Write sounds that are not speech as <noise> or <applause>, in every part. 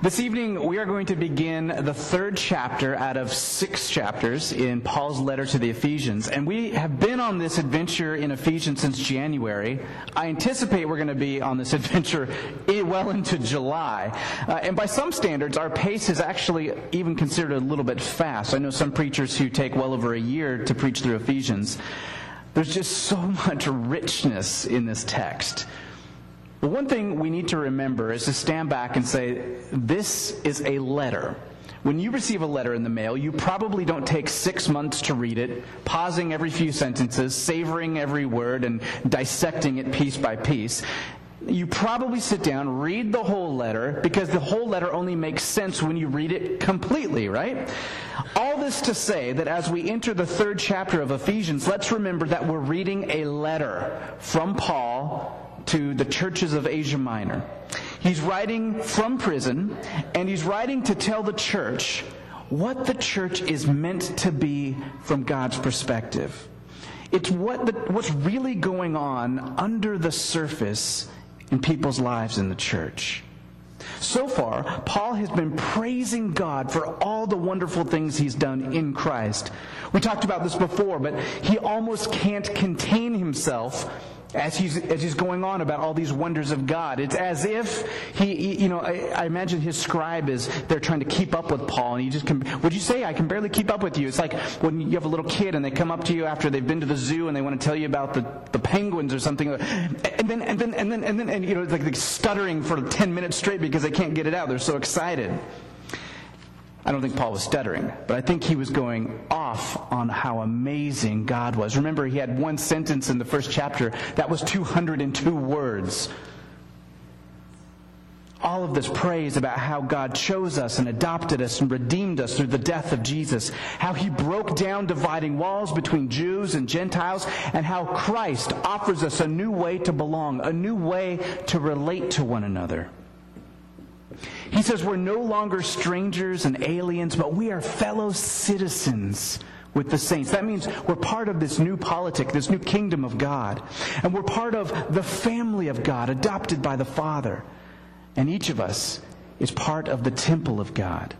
This evening, we are going to begin the third chapter out of six chapters in Paul's letter to the Ephesians. And we have been on this adventure in Ephesians since January. I anticipate we're going to be on this <laughs> adventure well into July. Uh, and by some standards, our pace is actually even considered a little bit fast. I know some preachers who take well over a year to preach through Ephesians. There's just so much richness in this text. One thing we need to remember is to stand back and say, this is a letter. When you receive a letter in the mail, you probably don't take six months to read it, pausing every few sentences, savoring every word, and dissecting it piece by piece. You probably sit down, read the whole letter, because the whole letter only makes sense when you read it completely, right? All this to say that as we enter the third chapter of Ephesians, let's remember that we're reading a letter from Paul to the churches of Asia Minor. He's writing from prison, and he's writing to tell the church what the church is meant to be from God's perspective. It's what the, what's really going on under the surface in people's lives in the church. So far, Paul has been praising God for all the wonderful things he's done in Christ. We talked about this before, but he almost can't contain himself as he's, as he's going on about all these wonders of God. It's as if he, you know, I, I, imagine his scribe is, they're trying to keep up with Paul, and he just, can, would you say, I can barely keep up with you? It's like when you have a little kid and they come up to you after they've been to the zoo and they want to tell you about the, the penguins or something, and then, and then, and then, and then, and, you know, it's like stuttering for 10 minutes straight because they can't get it out. They're so excited. I don't think Paul was stuttering, but I think he was going off on how amazing God was. Remember, he had one sentence in the first chapter that was 202 words. All of this praise about how God chose us and adopted us and redeemed us through the death of Jesus, how he broke down dividing walls between Jews and Gentiles, and how Christ offers us a new way to belong, a new way to relate to one another. He says we're no longer strangers and aliens, but we are fellow citizens with the saints. That means we're part of this new politic, this new kingdom of God. And we're part of the family of God, adopted by the Father. And each of us is part of the temple of God,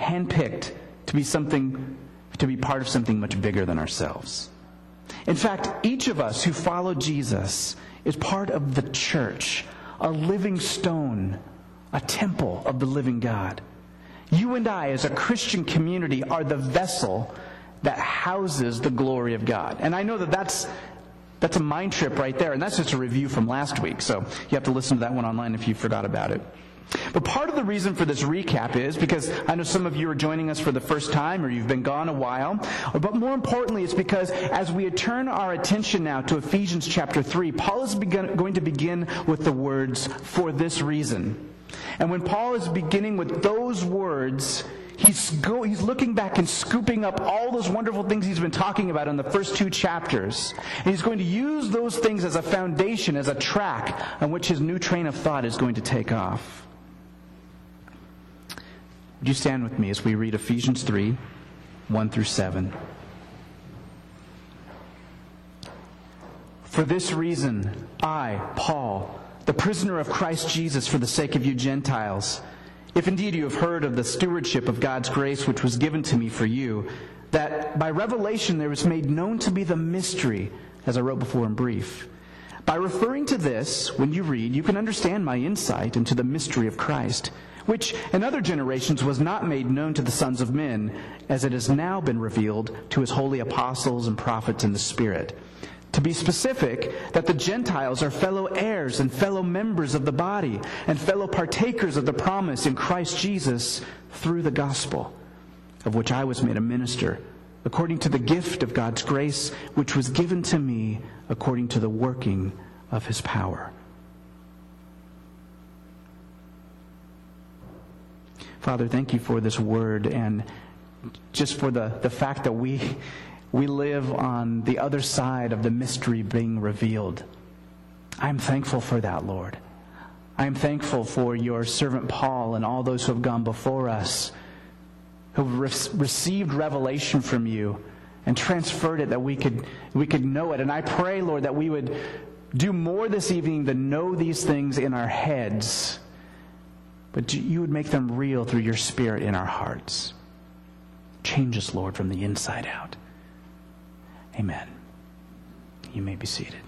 handpicked to be something, to be part of something much bigger than ourselves. In fact, each of us who follow Jesus is part of the church, a living stone a temple of the living God. You and I, as a Christian community, are the vessel that houses the glory of God. And I know that that's, that's a mind trip right there, and that's just a review from last week, so you have to listen to that one online if you forgot about it. But part of the reason for this recap is because I know some of you are joining us for the first time or you've been gone a while. But more importantly, it's because as we turn our attention now to Ephesians chapter 3, Paul is going to begin with the words, for this reason. And when Paul is beginning with those words, he's, go, he's looking back and scooping up all those wonderful things he's been talking about in the first two chapters. And he's going to use those things as a foundation, as a track on which his new train of thought is going to take off. Would you stand with me as we read Ephesians 3 1 through 7? For this reason, I, Paul, the prisoner of Christ Jesus for the sake of you Gentiles. If indeed you have heard of the stewardship of God's grace which was given to me for you, that by revelation there was made known to be the mystery, as I wrote before in brief. By referring to this, when you read, you can understand my insight into the mystery of Christ, which in other generations was not made known to the sons of men, as it has now been revealed to his holy apostles and prophets in the Spirit to be specific, that the Gentiles are fellow heirs and fellow members of the body and fellow partakers of the promise in Christ Jesus through the gospel, of which I was made a minister, according to the gift of God's grace, which was given to me according to the working of his power. Father, thank you for this word and just for the, the fact that we we live on the other side of the mystery being revealed. I'm thankful for that, Lord. I am thankful for your servant Paul and all those who have gone before us, who have re- received revelation from you and transferred it that we could, we could know it. And I pray, Lord, that we would do more this evening than know these things in our heads but you would make them real through your Spirit in our hearts. Change us, Lord, from the inside out. Amen. You may be seated.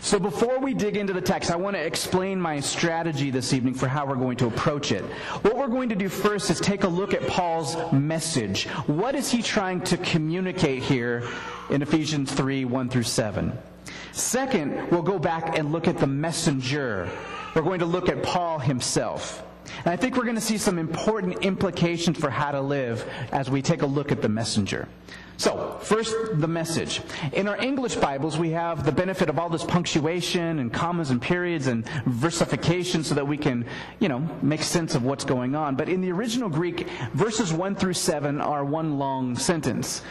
So, before we dig into the text, I want to explain my strategy this evening for how we're going to approach it. What we're going to do first is take a look at Paul's message. What is he trying to communicate here in Ephesians 3 1 through 7? Second, we'll go back and look at the messenger. We're going to look at Paul himself. And I think we're going to see some important implications for how to live as we take a look at the messenger. So, first, the message. In our English Bibles, we have the benefit of all this punctuation and commas and periods and versification so that we can, you know, make sense of what's going on. But in the original Greek, verses 1 through 7 are one long sentence.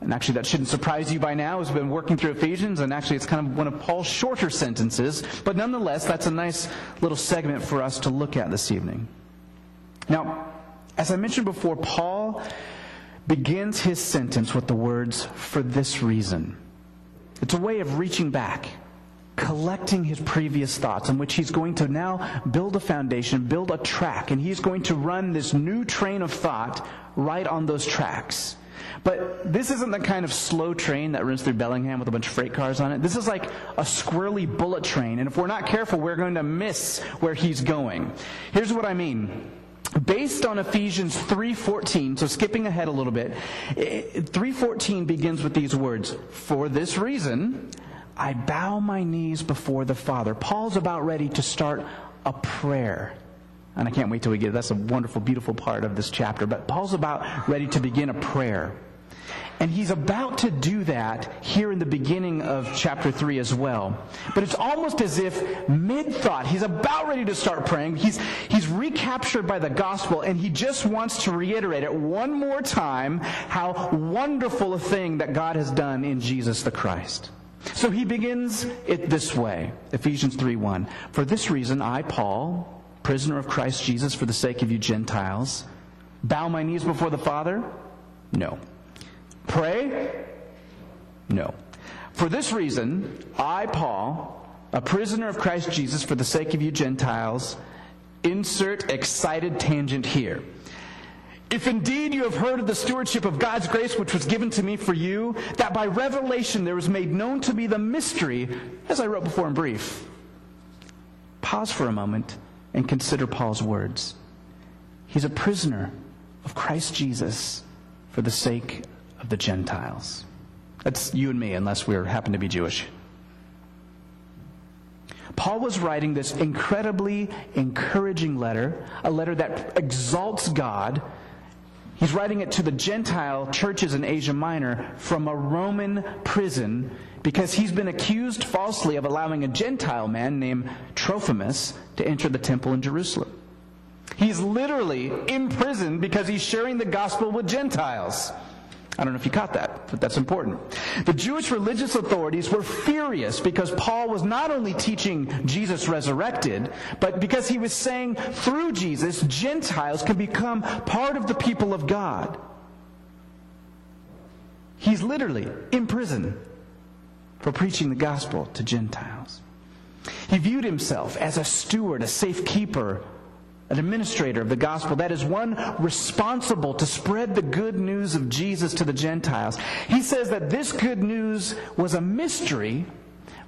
And actually, that shouldn't surprise you by now as we've been working through Ephesians, and actually, it's kind of one of Paul's shorter sentences. But nonetheless, that's a nice little segment for us to look at this evening. Now, as I mentioned before, Paul begins his sentence with the words, for this reason. It's a way of reaching back, collecting his previous thoughts, in which he's going to now build a foundation, build a track, and he's going to run this new train of thought right on those tracks. But this isn't the kind of slow train that runs through Bellingham with a bunch of freight cars on it. This is like a squirrely bullet train, and if we're not careful, we're going to miss where he's going. Here's what I mean based on Ephesians 3:14, so skipping ahead a little bit, 3:14 begins with these words, "For this reason I bow my knees before the Father." Paul's about ready to start a prayer. And I can't wait till we get that's a wonderful beautiful part of this chapter, but Paul's about ready to begin a prayer. And he's about to do that here in the beginning of chapter 3 as well. But it's almost as if mid thought, he's about ready to start praying. He's, he's recaptured by the gospel, and he just wants to reiterate it one more time how wonderful a thing that God has done in Jesus the Christ. So he begins it this way Ephesians 3 1. For this reason, I, Paul, prisoner of Christ Jesus for the sake of you Gentiles, bow my knees before the Father? No. Pray? No. For this reason, I, Paul, a prisoner of Christ Jesus for the sake of you Gentiles, insert excited tangent here. If indeed you have heard of the stewardship of God's grace which was given to me for you, that by revelation there was made known to me the mystery, as I wrote before in brief. Pause for a moment and consider Paul's words. He's a prisoner of Christ Jesus for the sake of the Gentiles. That's you and me, unless we happen to be Jewish. Paul was writing this incredibly encouraging letter, a letter that exalts God. He's writing it to the Gentile churches in Asia Minor from a Roman prison because he's been accused falsely of allowing a Gentile man named Trophimus to enter the temple in Jerusalem. He's literally imprisoned because he's sharing the gospel with Gentiles. I don't know if you caught that, but that's important. The Jewish religious authorities were furious because Paul was not only teaching Jesus resurrected, but because he was saying through Jesus, Gentiles can become part of the people of God. He's literally in prison for preaching the gospel to Gentiles. He viewed himself as a steward, a safekeeper an administrator of the gospel. That is one responsible to spread the good news of Jesus to the Gentiles. He says that this good news was a mystery,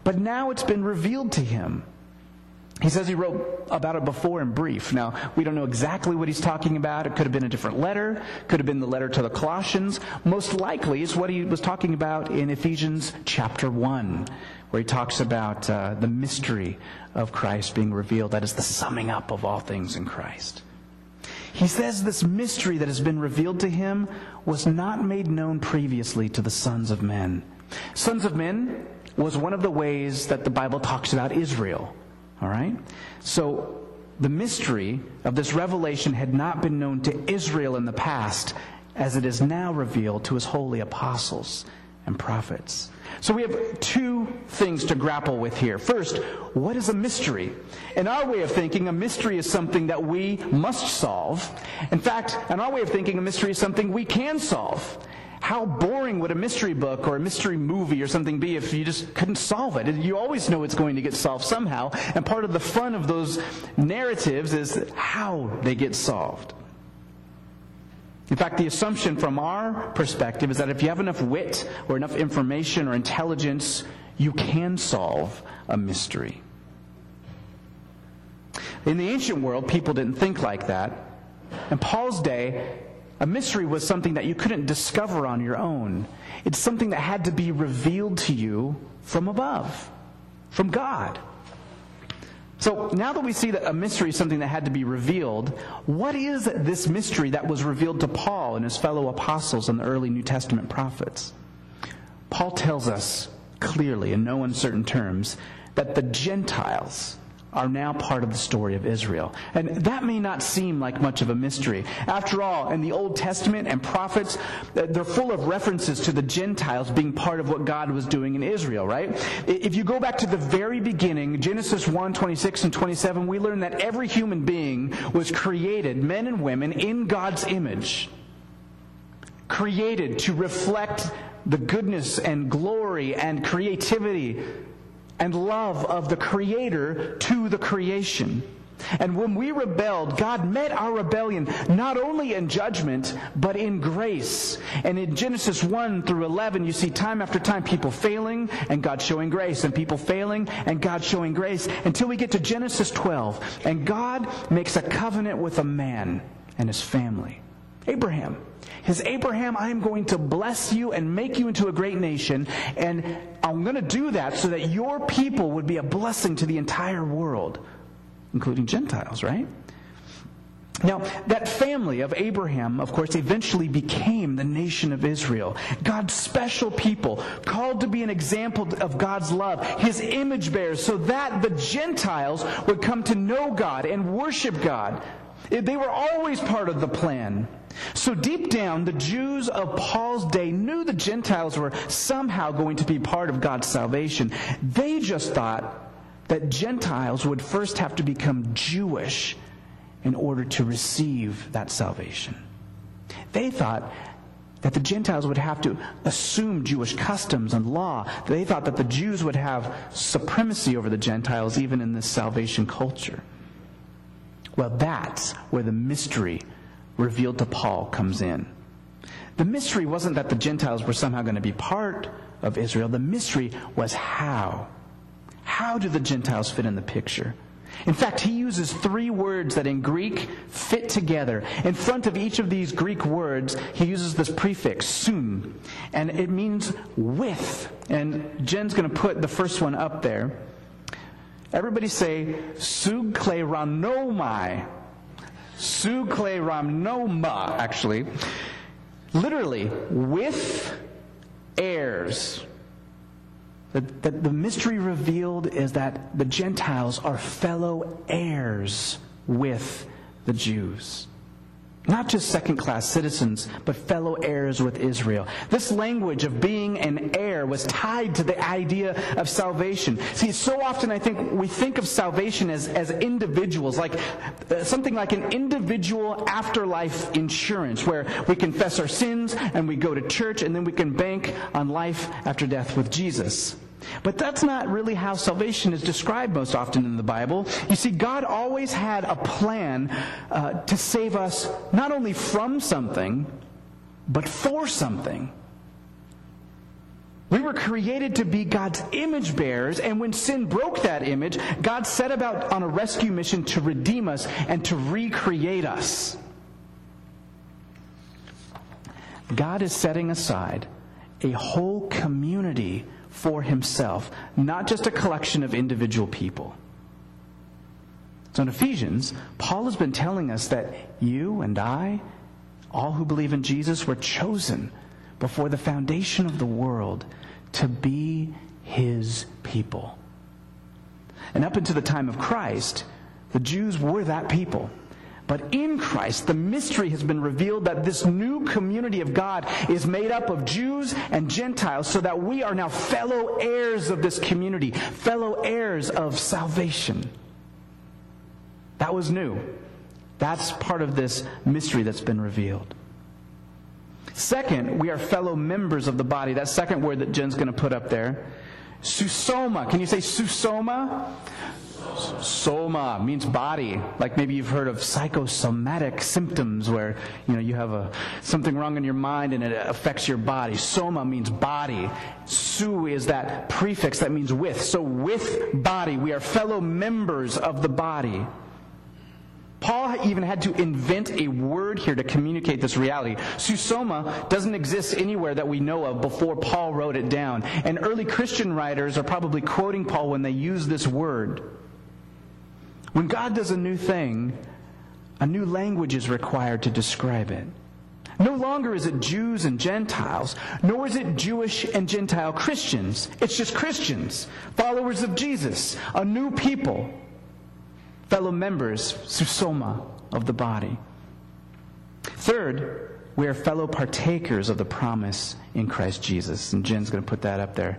but now it's been revealed to him. He says he wrote about it before in brief. Now, we don't know exactly what he's talking about. It could have been a different letter, could have been the letter to the Colossians. Most likely, it's what he was talking about in Ephesians chapter 1 where he talks about uh, the mystery of Christ being revealed. That is the summing up of all things in Christ. He says this mystery that has been revealed to him was not made known previously to the sons of men. Sons of men was one of the ways that the Bible talks about Israel. All right? So the mystery of this revelation had not been known to Israel in the past as it is now revealed to his holy apostles and prophets. So we have two things to grapple with here. First, what is a mystery? In our way of thinking, a mystery is something that we must solve. In fact, in our way of thinking, a mystery is something we can solve. how boring would a mystery book or a mystery movie or something be if you just couldn't solve it? You always know it's going to get solved somehow, and part of the fun of those narratives is how they get solved. In fact, the assumption from our perspective is that if you have enough wit or enough information or intelligence, you can solve a mystery. In the ancient world, people didn't think like that. In Paul's day, a mystery was something that you couldn't discover on your own. It's something that had to be revealed to you from above, from God. So now that we see that a mystery is something that had to be revealed, what is this mystery that was revealed to Paul and his fellow apostles and the early New Testament prophets? Paul tells us clearly, in no uncertain terms, that the Gentiles, are now part of the story of Israel. And that may not seem like much of a mystery. After all, in the Old Testament and prophets, uh, they're full of references to the Gentiles being part of what God was doing in Israel, right? If you go back to the very beginning, Genesis 1, 26 and 27, we learn that every human being was created, men and women, in God's image. Created to reflect the goodness and glory and creativity and love of the Creator to the creation. And when we rebelled, God met our rebellion not only in judgment, but in grace. And in Genesis 1 through 11, you see time after time people failing and God showing grace, and people failing and God showing grace, until we get to Genesis 12. And God makes a covenant with a man and his family. Abraham. His Abraham, I am going to bless you and make you into a great nation, and I'm going to do that so that your people would be a blessing to the entire world, including Gentiles, right? Now, that family of Abraham, of course, eventually became the nation of Israel. God's special people, called to be an example of God's love, his image bearers, so that the Gentiles would come to know God and worship God. They were always part of the plan. So deep down, the Jews of Paul's day knew the Gentiles were somehow going to be part of God's salvation. They just thought that Gentiles would first have to become Jewish in order to receive that salvation. They thought that the Gentiles would have to assume Jewish customs and law. They thought that the Jews would have supremacy over the Gentiles even in this salvation culture. Well, that's where the mystery revealed to Paul comes in. The mystery wasn't that the Gentiles were somehow going to be part of Israel. The mystery was how. How do the Gentiles fit in the picture? In fact, he uses three words that in Greek fit together. In front of each of these Greek words, he uses this prefix, sun, and it means with. And Jen's going to put the first one up there. Everybody say, sukleronomai. Sukleramnoma, actually. Literally, with heirs. That the, the, mystery revealed is that the Gentiles are fellow heirs with the Jews. Not just second class citizens, but fellow heirs with Israel. This language of being an heir was tied to the idea of salvation. See, so often I think we think of salvation as, as individuals, like uh, something like an individual afterlife insurance where we confess our sins and we go to church and then we can bank on life after death with Jesus. But that's not really how salvation is described most often in the Bible. You see, God always had a plan uh, to save us not only from something, but for something. We were created to be God's image bearers, and when sin broke that image, God set about on a rescue mission to redeem us and to recreate us. God is setting aside a whole community for himself, not just a collection of individual people. So in Ephesians, Paul has been telling us that you and I, all who believe in Jesus, were chosen before the foundation of the world to be his people. And up until the time of Christ, the Jews were that people. But in Christ, the mystery has been revealed that this new community of God is made up of Jews and Gentiles so that we are now fellow heirs of this community, fellow heirs of salvation. That was new. That's part of this mystery that's been revealed. Second, we are fellow members of the body. That second word that Jen's going to put up there. Susoma. Can you say susoma? Soma means body. Like maybe you've heard of psychosomatic symptoms where, you know, you have a, something wrong in your mind and it affects your body. Soma means body. Su is that prefix that means with. So with body, we are fellow members of the body. Paul even had to invent a word here to communicate this reality. Susoma doesn't exist anywhere that we know of before Paul wrote it down. And early Christian writers are probably quoting Paul when they use this word. When God does a new thing, a new language is required to describe it. No longer is it Jews and Gentiles, nor is it Jewish and Gentile Christians. It's just Christians, followers of Jesus, a new people fellow members, susoma, of the body. Third, we are fellow partakers of the promise in Christ Jesus. And Jen's going to put that up there.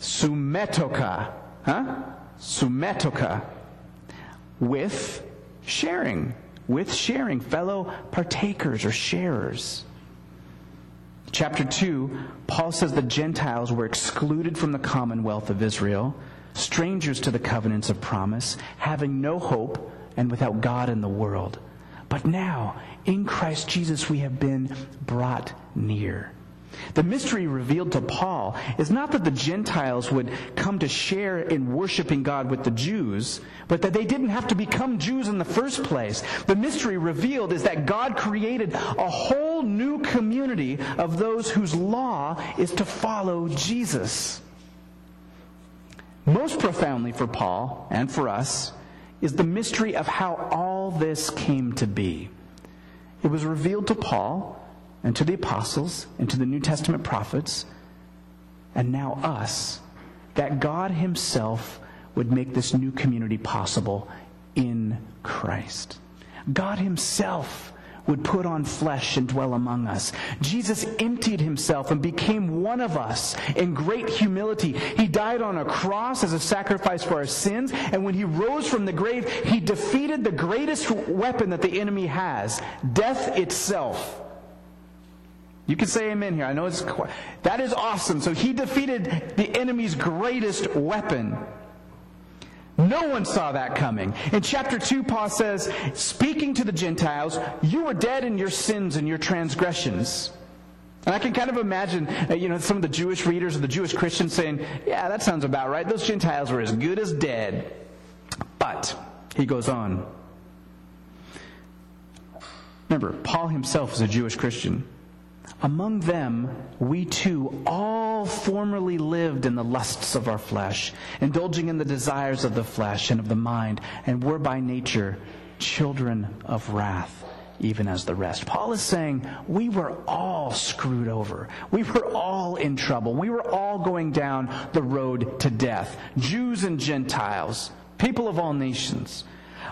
Sumetoka, huh? Sumetoka, with sharing, with sharing, fellow partakers or sharers. Chapter 2, Paul says the Gentiles were excluded from the commonwealth of Israel strangers to the covenants of promise, having no hope, and without God in the world. But now, in Christ Jesus, we have been brought near. The mystery revealed to Paul is not that the Gentiles would come to share in worshiping God with the Jews, but that they didn't have to become Jews in the first place. The mystery revealed is that God created a whole new community of those whose law is to follow Jesus. Most profoundly for Paul and for us is the mystery of how all this came to be. It was revealed to Paul and to the apostles and to the New Testament prophets, and now us, that God Himself would make this new community possible in Christ. God Himself would put on flesh and dwell among us. Jesus emptied himself and became one of us in great humility. He died on a cross as a sacrifice for our sins, and when he rose from the grave, he defeated the greatest weapon that the enemy has death itself. You can say amen here. I know it's that is awesome. So he defeated the enemy's greatest weapon. No one saw that coming. In chapter 2, Paul says, speaking to the Gentiles, you were dead in your sins and your transgressions. And I can kind of imagine, uh, you know, some of the Jewish readers or the Jewish Christians saying, yeah, that sounds about right. Those Gentiles were as good as dead. But, he goes on. Remember, Paul himself is a Jewish Christian. Among them, we too all formerly lived in the lusts of our flesh, indulging in the desires of the flesh and of the mind, and were by nature children of wrath, even as the rest. Paul is saying we were all screwed over. We were all in trouble. We were all going down the road to death. Jews and Gentiles, people of all nations.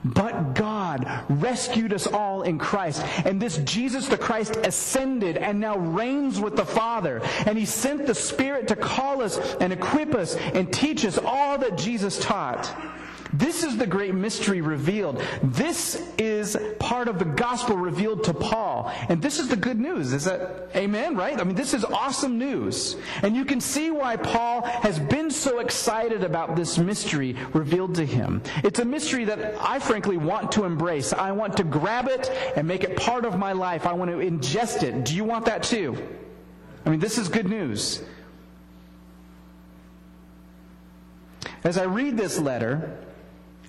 But God rescued us all in Christ. And this Jesus the Christ ascended and now reigns with the Father. And He sent the Spirit to call us and equip us and teach us all that Jesus taught. This is the great mystery revealed. This is part of the gospel revealed to Paul. And this is the good news. Is that amen, right? I mean, this is awesome news. And you can see why Paul has been so excited about this mystery revealed to him. It's a mystery that I frankly want to embrace. I want to grab it and make it part of my life. I want to ingest it. Do you want that too? I mean, this is good news. As I read this letter,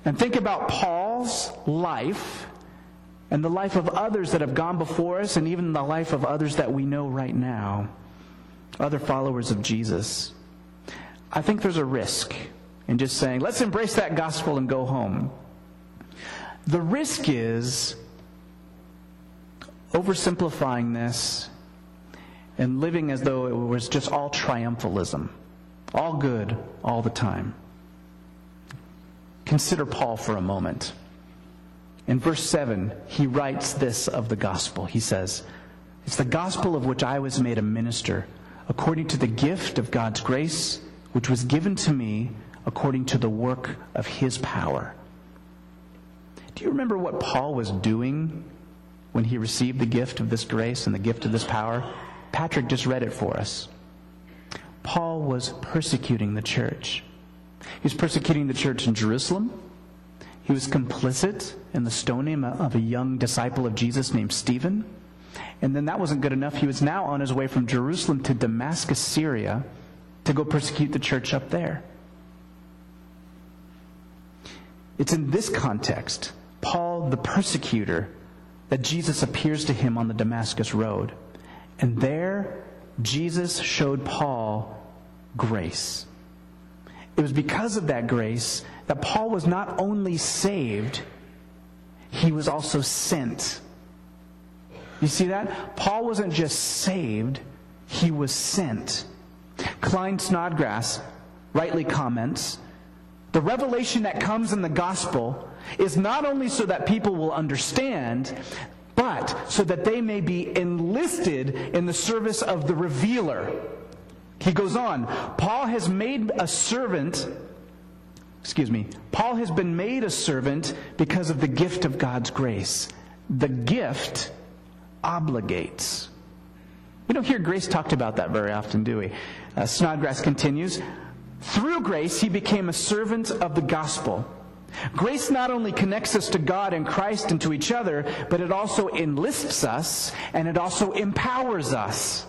and think about Paul's life and the life of others that have gone before us, and even the life of others that we know right now, other followers of Jesus. I think there's a risk in just saying, let's embrace that gospel and go home. The risk is oversimplifying this and living as though it was just all triumphalism, all good all the time. Consider Paul for a moment. In verse 7, he writes this of the gospel. He says, It's the gospel of which I was made a minister, according to the gift of God's grace, which was given to me according to the work of his power. Do you remember what Paul was doing when he received the gift of this grace and the gift of this power? Patrick just read it for us. Paul was persecuting the church. He was persecuting the church in Jerusalem. He was complicit in the stoning of a young disciple of Jesus named Stephen. And then that wasn't good enough. He was now on his way from Jerusalem to Damascus, Syria, to go persecute the church up there. It's in this context, Paul the persecutor, that Jesus appears to him on the Damascus road. And there, Jesus showed Paul grace. It was because of that grace that Paul was not only saved, he was also sent. You see that? Paul wasn't just saved, he was sent. Klyne Snodgrass rightly comments the revelation that comes in the gospel is not only so that people will understand, but so that they may be enlisted in the service of the revealer. He goes on, Paul has made a servant, excuse me, Paul has been made a servant because of the gift of God's grace. The gift obligates. We don't hear grace talked about that very often, do we? Uh, Snodgrass continues Through grace, he became a servant of the gospel. Grace not only connects us to God and Christ and to each other, but it also enlists us and it also empowers us.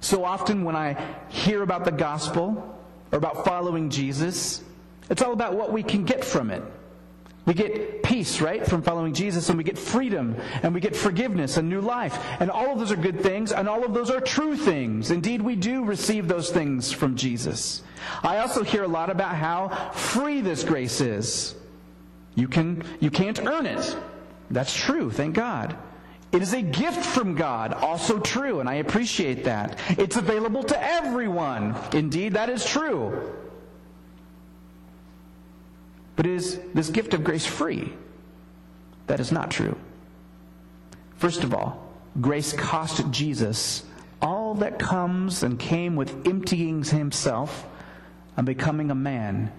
So often when I hear about the gospel or about following Jesus, it's all about what we can get from it. We get peace, right, from following Jesus, and we get freedom, and we get forgiveness and new life. And all of those are good things, and all of those are true things. Indeed, we do receive those things from Jesus. I also hear a lot about how free this grace is. You, can, you can't earn it. That's true, thank God. It is a gift from God, also true, and I appreciate that. It's available to everyone. Indeed, that is true. But is this gift of grace free? That is not true. First of all, grace cost Jesus all that comes and came with emptying himself and becoming a man.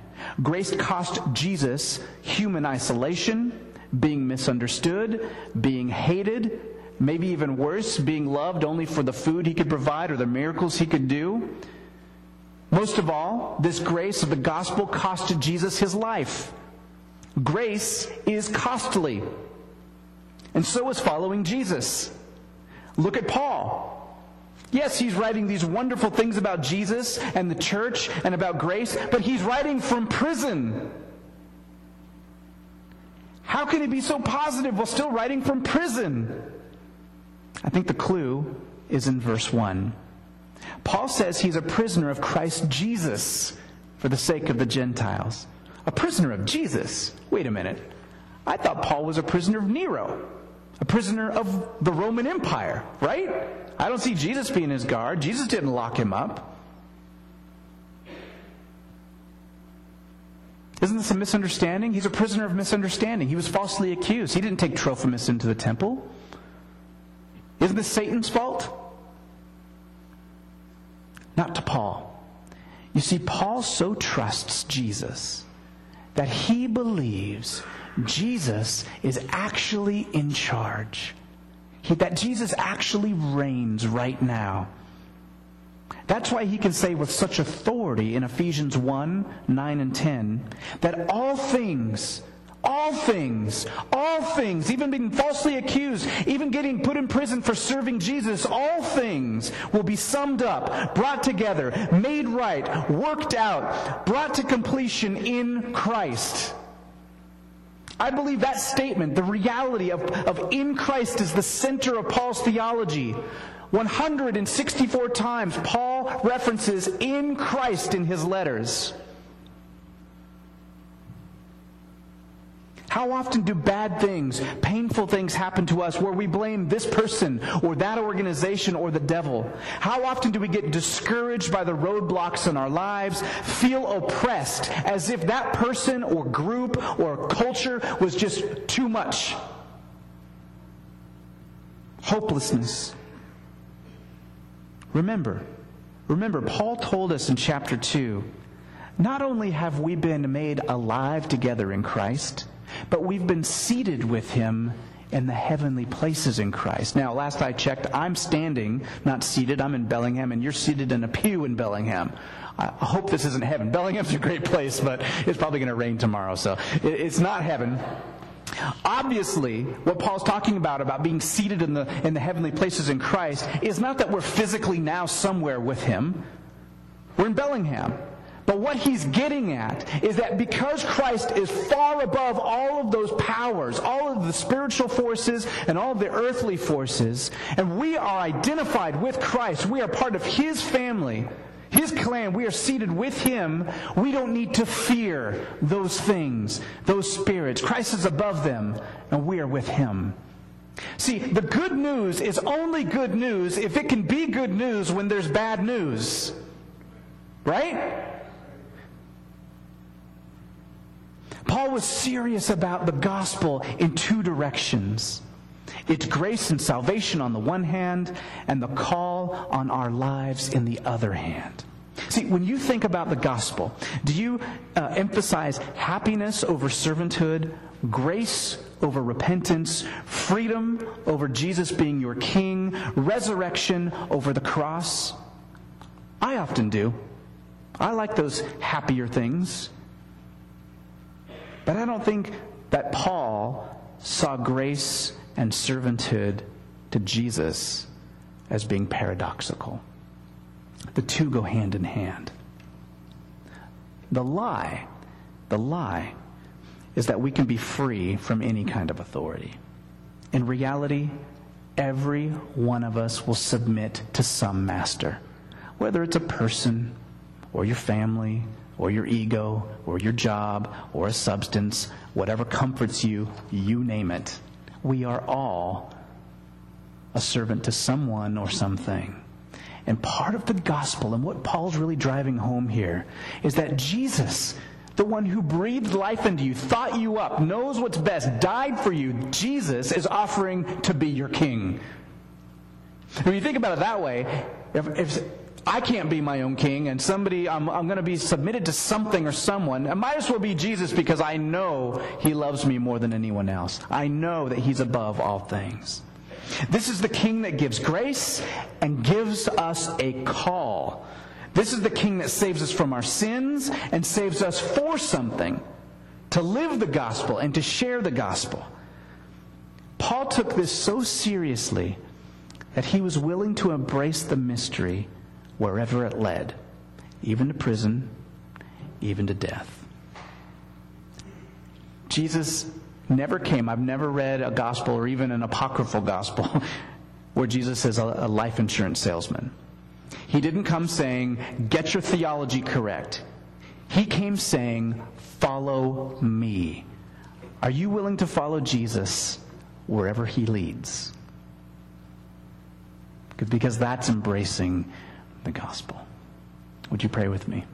Grace cost Jesus human isolation, being misunderstood, being hated, maybe even worse, being loved only for the food he could provide or the miracles he could do. Most of all, this grace of the gospel costed Jesus his life. Grace is costly. And so is following Jesus. Look at Paul. Yes, he's writing these wonderful things about Jesus and the church and about grace, but he's writing from prison. How can he be so positive while still writing from prison? I think the clue is in verse 1. Paul says he's a prisoner of Christ Jesus for the sake of the Gentiles. A prisoner of Jesus? Wait a minute. I thought Paul was a prisoner of Nero, a prisoner of the Roman Empire, right? I don't see Jesus being his guard. Jesus didn't lock him up. Isn't this a misunderstanding? He's a prisoner of misunderstanding. He was falsely accused. He didn't take Trophimus into the temple. Isn't this Satan's fault? Not to Paul. You see, Paul so trusts Jesus that he believes Jesus is actually in charge. He, that Jesus actually reigns right now. That's why he can say with such authority in Ephesians 1 9 and 10 that all things, all things, all things, even being falsely accused, even getting put in prison for serving Jesus, all things will be summed up, brought together, made right, worked out, brought to completion in Christ. I believe that statement, the reality of, of in Christ is the center of Paul's theology. 164 times Paul references in Christ in his letters. How often do bad things, painful things happen to us where we blame this person or that organization or the devil? How often do we get discouraged by the roadblocks in our lives, feel oppressed as if that person or group or culture was just too much? Hopelessness. Remember, remember, Paul told us in chapter 2 not only have we been made alive together in Christ, but we've been seated with him in the heavenly places in Christ. Now, last I checked, I'm standing, not seated. I'm in Bellingham, and you're seated in a pew in Bellingham. I hope this isn't heaven. Bellingham's a great place, but it's probably going to rain tomorrow, so it's not heaven. Obviously, what Paul's talking about, about being seated in the, in the heavenly places in Christ, is not that we're physically now somewhere with Him. We're in Bellingham. But what he's getting at is that because Christ is far above all of those powers, all of the spiritual forces and all of the earthly forces, and we are identified with Christ, we are part of his family, his clan, we are seated with him. We don't need to fear those things, those spirits. Christ is above them, and we are with him. See, the good news is only good news if it can be good news when there's bad news. Right? Paul was serious about the gospel in two directions. It's grace and salvation on the one hand, and the call on our lives in the other hand. See, when you think about the gospel, do you uh, emphasize happiness over servanthood, grace over repentance, freedom over Jesus being your king, resurrection over the cross? I often do. I like those happier things. But I don't think that Paul saw grace and servanthood to Jesus as being paradoxical. The two go hand in hand. The lie, the lie, is that we can be free from any kind of authority. In reality, every one of us will submit to some master, whether it's a person or your family or your ego or your job or a substance, whatever comforts you, you name it. We are all a servant to someone or something. And part of the gospel, and what Paul's really driving home here, is that Jesus, the one who breathed life into you, thought you up, knows what's best, died for you, Jesus is offering to be your king. When you think about it that way, if, if I can't be my own king and somebody, I'm, I'm going to be submitted to something or someone, I might as well be Jesus because I know he loves me more than anyone else. I know that he's above all things. This is the king that gives grace and gives us a call. This is the king that saves us from our sins and saves us for something to live the gospel and to share the gospel. Paul took this so seriously that he was willing to embrace the mystery wherever it led, even to prison, even to death. Jesus never came. I've never read a gospel or even an apocryphal gospel <laughs> where Jesus is a, life insurance salesman. He didn't come saying, get your theology correct. He came saying, follow me. Are you willing to follow Jesus wherever he leads? Because that's embracing the gospel. Would you pray with me?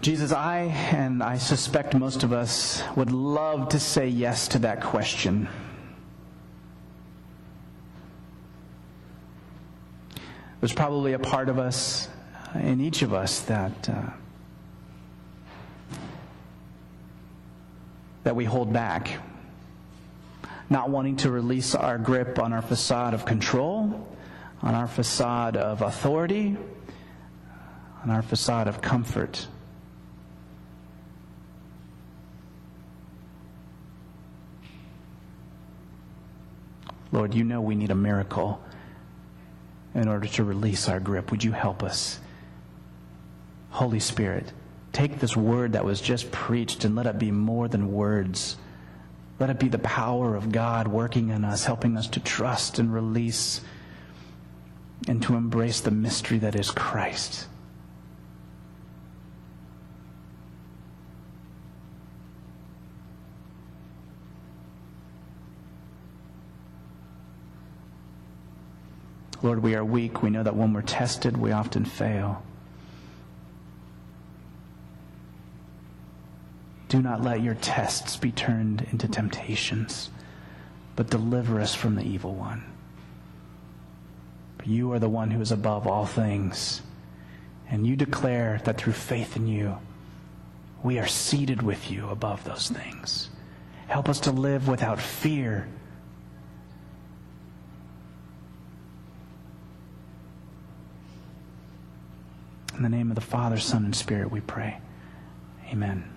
Jesus, I and I suspect most of us would love to say yes to that question. There's probably a part of us, uh, in each of us, that uh, that we hold back, not wanting to release our grip on our facade of control, on our facade of authority, on our facade of comfort. Lord, you know we need a miracle in order to release our grip. Would you help us? Holy Spirit, take this word that was just preached and let it be more than words. Let it be the power of God working in us, helping us to trust and release and to embrace the mystery that is Christ. Lord, we are weak. We know that when we're tested, we often fail. Do not let your tests be turned into temptations, but deliver us from the evil one. you are the one who is above all things. And you declare that through faith in you, we are seated with you above those things. Help us to live without fear. In the name of the Father, Son, and Spirit, we pray. Amen.